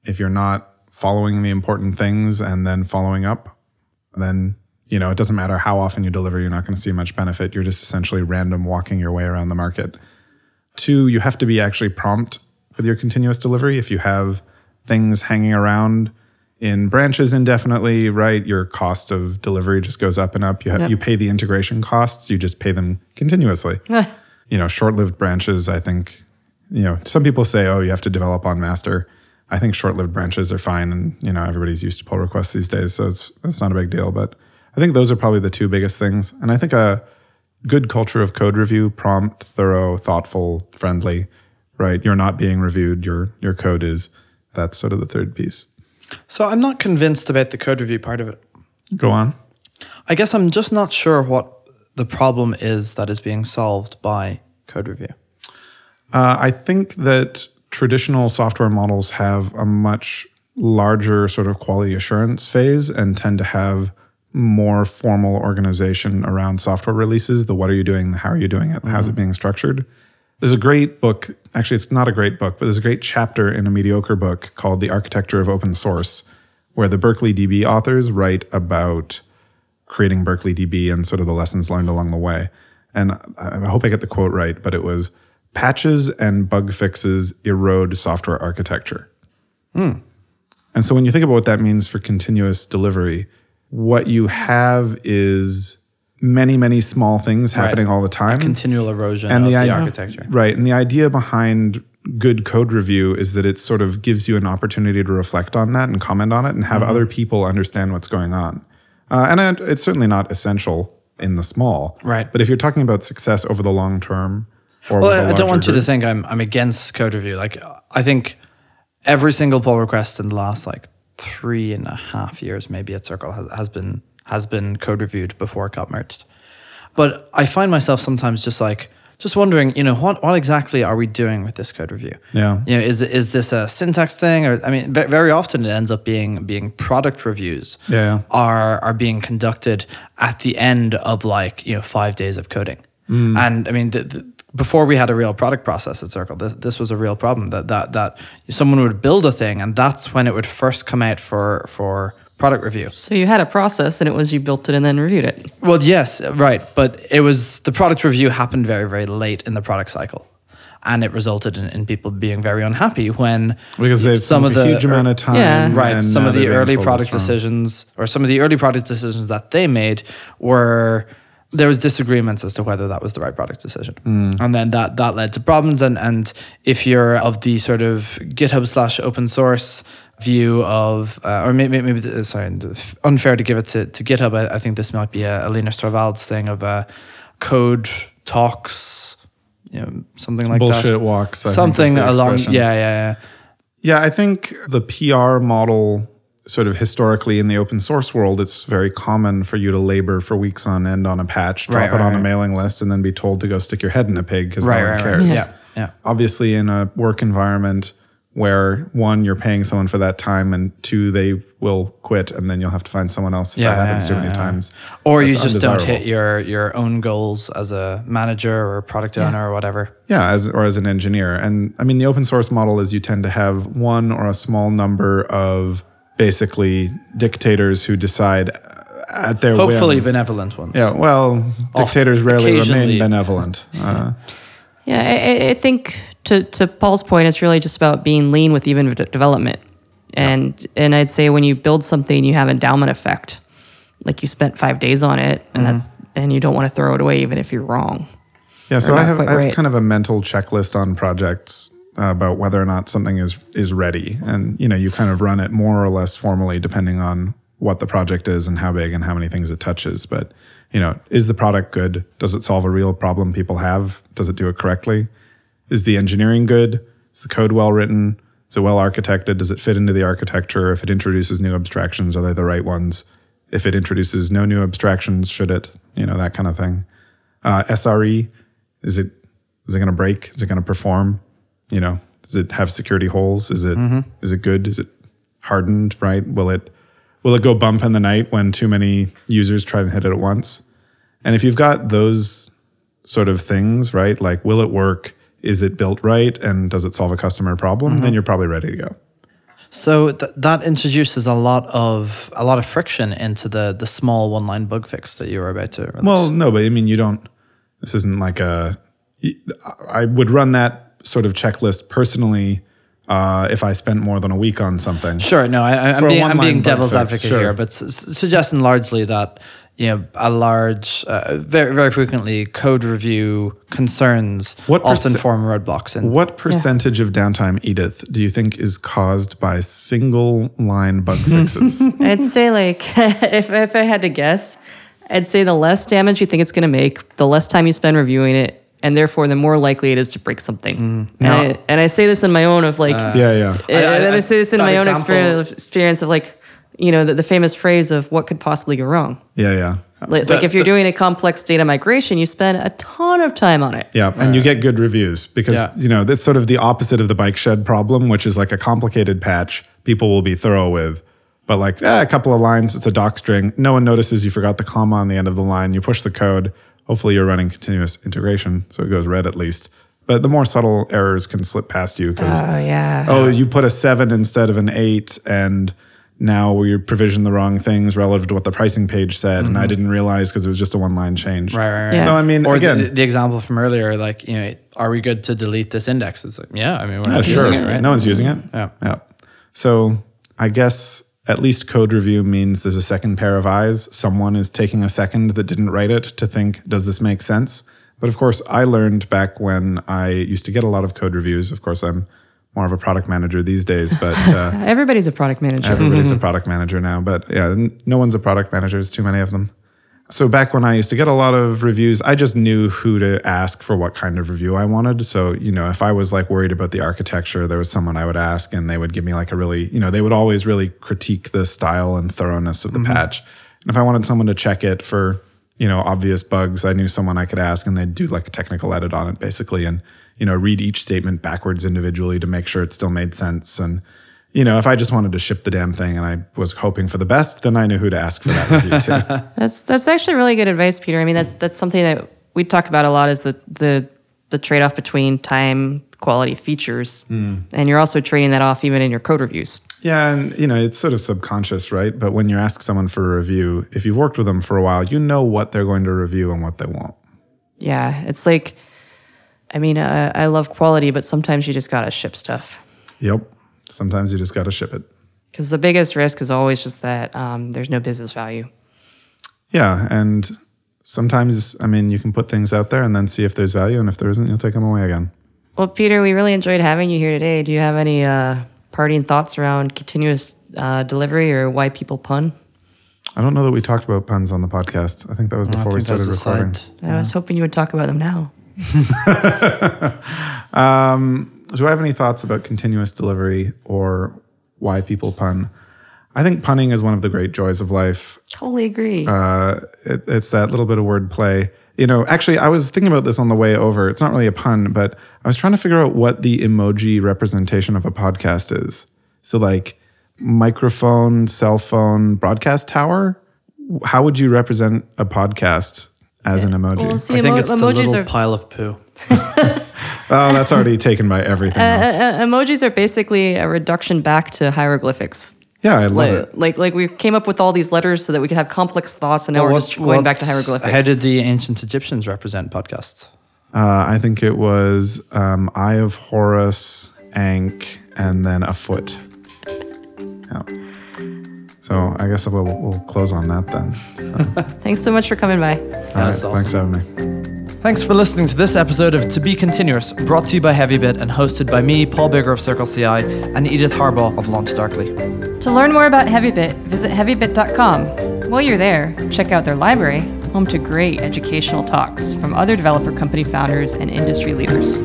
If you're not following the important things and then following up, then you know it doesn't matter how often you deliver, you're not going to see much benefit. You're just essentially random walking your way around the market. Two, you have to be actually prompt with your continuous delivery. If you have things hanging around in branches indefinitely, right, your cost of delivery just goes up and up. You have, Yep. you pay the integration costs, you just pay them continuously. you know, short-lived branches, I think, you know, some people say, oh, you have to develop on master. I think short-lived branches are fine, and you know, everybody's used to pull requests these days, so it's it's not a big deal. But I think those are probably the two biggest things, and I think a good culture of code review, prompt, thorough, thoughtful, friendly, right? You're not being reviewed. Your your code is. That's sort of the third piece. So I'm not convinced about the code review part of it. Go on. I guess I'm just not sure what the problem is that is being solved by code review. Uh, I think that traditional software models have a much larger sort of quality assurance phase and tend to have more formal organization around software releases. The what are you doing? The how are you doing it? How's it being structured? There's a great book. Actually, it's not a great book, but there's a great chapter in a mediocre book called The Architecture of Open Source, where the Berkeley DB authors write about creating Berkeley DB and sort of the lessons learned along the way. And I hope I get the quote right, but it was patches and bug fixes erode software architecture. Hmm. And so when you think about what that means for continuous delivery, what you have is many, many small things happening all the time. Continual erosion And of the the, architecture. Right. And the idea behind good code review is that it sort of gives you an opportunity to reflect on that and comment on it and have other people understand what's going on. Uh, and it's certainly not essential in the small. Right. But if you're talking about success over the long term, or Well, a I- I don't want you to think I'm I'm against code review. Like I think every single pull request in the last like three and a half years, maybe at Circle has, has been has been code reviewed before it got merged. But I find myself sometimes just like just wondering, you know, what what exactly are we doing with this code review? Yeah. You know, is is this a syntax thing, or I mean, ve- very often it ends up being being product reviews. Yeah, yeah. Are are being conducted at the end of like you know five days of coding, Mm. and I mean, the, the, before we had a real product process at Circle, this, this was a real problem that that that someone would build a thing, and that's when it would first come out for for product review. So you had a process, and it was you built it and then reviewed it. Well, yes, right, but it was the product review happened very very late in the product cycle. And it resulted in, in people being very unhappy when because they've some of a the huge amount of time. Yeah. right and some of the early product decisions or some of the early product decisions that they made were there was disagreements as to whether that was the right product decision mm. and then that that led to problems and and if you're of the sort of github slash open source view of uh, or maybe maybe sorry unfair to give it to, to github I, I think this might be a, a Linus Torvalds thing of uh, code talks you know something like Bullshit that walks. I something along yeah yeah yeah. Yeah, I think the PR model, sort of historically in the open source world, it's very common for you to labor for weeks on end on a patch, drop Right, it right, on a mailing list, and then be told to go stick your head in a pig because right no one right cares. right yeah yeah. Obviously, in a work environment where one, you're paying someone for that time, and two, they will quit, and then you'll have to find someone else if Yeah, that happens yeah, too many yeah. times. or you just don't hit your your own goals as a manager or product owner or whatever. Yeah, as or as an engineer. And I mean the open source model is you tend to have one or a small number of basically dictators who decide uh, at their Hopefully, whim. benevolent ones. Yeah, well, dictators rarely remain benevolent. Uh, Yeah, I, I- I think to to Paul's point, it's really just about being lean with even de- development, and and I'd say when you build something, you have endowment effect, like you spent five days on it, and mm-hmm. that's and you don't want to throw it away even if you're wrong. yeah, so I have I have right. kind of a mental checklist on projects uh, about whether or not something is is ready, and you know you kind of run it more or less formally depending on what the project is and how big and how many things it touches. But you know, is the product good? Does it solve a real problem people have? Does it do it correctly? Is the engineering good? Is the code well written? Is it well architected? Does it fit into the architecture? If it introduces new abstractions, are they the right ones? If it introduces no new abstractions, should it? You know, that kind of thing. Uh, SRE, is it is it going to break? Is it going to perform? You know, does it have security holes? Is it is it good? Is it hardened? Right? Will it will it go bump in the night when too many users try to hit it at once? And if you've got those sort of things, right? Like, will it work? Is it built right? And does it solve a customer problem? Then you're probably ready to go. So th- that introduces a lot of a lot of friction into the the small one line bug fix that you were about to. Release. Well, no, but I mean, you don't. This isn't like a. I would run that sort of checklist personally uh, if I spent more than a week on something. Sure, no, I, I'm being, I'm being devil's fix, advocate sure. here, but s- s- suggesting largely that you know a large, uh, very very frequently code review concerns What often perce- form roadblocks. And What percentage of downtime, Edith, do you think is caused by single line bug fixes? I'd say like if if I had to guess, I'd say the less damage you think it's going to make, the less time you spend reviewing it, and therefore the more likely it is to break something. And, I, and I say this in my own of like, yeah, yeah. and then I, I- say this in that my own example- experience experience of like, you know, the, the famous phrase of what could possibly go wrong. Yeah, yeah. Like, The- like if you're the- doing a complex data migration, you spend a ton of time on it. Yeah, and you get good reviews because Yeah. you know that's sort of the opposite of the bike shed problem, which is like a complicated patch people will be thorough with, but like eh, a couple of lines, it's a doc string. No one notices you forgot the comma on the end of the line. You push the code. Hopefully, you're running continuous integration, so it goes red at least. But the more subtle errors can slip past you because Oh yeah. oh, you put a seven instead of an eight, and now we provisioned the wrong things relative to what the pricing page said, and I didn't realize because it was just a one line change. Mm-hmm. Right, right, right. Yeah. So I mean, or again, the, the example from earlier, like you know, are we good to delete this index? It's like, yeah, I mean, we're Yeah, not sure. using it, right? No one's using it. Yeah. Yeah. So I guess at least code review means there's a second pair of eyes. Someone is taking a second that didn't write it to think, does this make sense? But of course, I learned back when I used to get a lot of code reviews. Of course, I'm more of a product manager these days, but uh, Everybody's a product manager. everybody's a product manager now. But yeah, no one's a product manager. There's too many of them. So back when I used to get a lot of reviews, I just knew who to ask for what kind of review I wanted. So, you know, if I was like worried about the architecture, there was someone I would ask and they would give me like a really, you know, they would always really critique the style and thoroughness of the patch. And if I wanted someone to check it for, you know, obvious bugs, I knew someone I could ask and they'd do like a technical edit on it basically and, you know, read each statement backwards individually to make sure it still made sense. And, you know, if I just wanted to ship the damn thing and I was hoping for the best, then I knew who to ask for that review too. That's that's actually really good advice, Peter. I mean, that's that's something that we talk about a lot is the the the trade off between time, quality, features, hmm. and you're also trading that off even in your code reviews. Yeah, and you know, it's sort of subconscious, right? But when you ask someone for a review, if you've worked with them for a while, you know what they're going to review and what they won't. Yeah, it's like, I mean, uh, I love quality, but sometimes you just gotta ship stuff Yep. Sometimes you just got to ship it. because the biggest risk is always just that um, there's no business value. Yeah, and sometimes, I mean, you can put things out there and then see if there's value, and if there isn't, you'll take them away again. Well, Peter, we really enjoyed having you here today. Do you have any uh, parting thoughts around continuous uh, delivery or why people pun? I don't know that we talked about puns on the podcast. I think that was I before we started recording. side. I was hoping you would talk about them now. Do I have any thoughts about continuous delivery or why people pun? I think punning is one of the great joys of life. Totally agree. Uh, it, it's that little bit of wordplay. You know, actually, I was thinking about this on the way over. It's not really a pun, but I was trying to figure out what the emoji representation of a podcast is. So, like microphone, cell phone, broadcast tower. How would you represent a podcast as an emoji? well, see, I think emo- it's the emojis little are pile of poo. oh, that's already taken by everything else. uh, emojis are basically a reduction back to hieroglyphics. Yeah, I love Like, it. like, like we came up with all these letters so that we could have complex thoughts, and now we're What- just going back to what- hieroglyphics. How did the ancient Egyptians represent podcasts? Uh, I think it was um, Eye of Horus, Ankh, and then a foot. Yeah. So I guess we'll, we'll close on that then. Thanks so much for coming by. All right, That's Thanks for having me. Thanks for listening to this episode of To Be Continuous, brought to you by HeavyBit and hosted by me, Paul Biggar of CircleCI, and Edith Harbaugh of LaunchDarkly. To learn more about HeavyBit, visit heavybit.com. While you're there, check out their library, home to great educational talks from other developer company founders and industry leaders.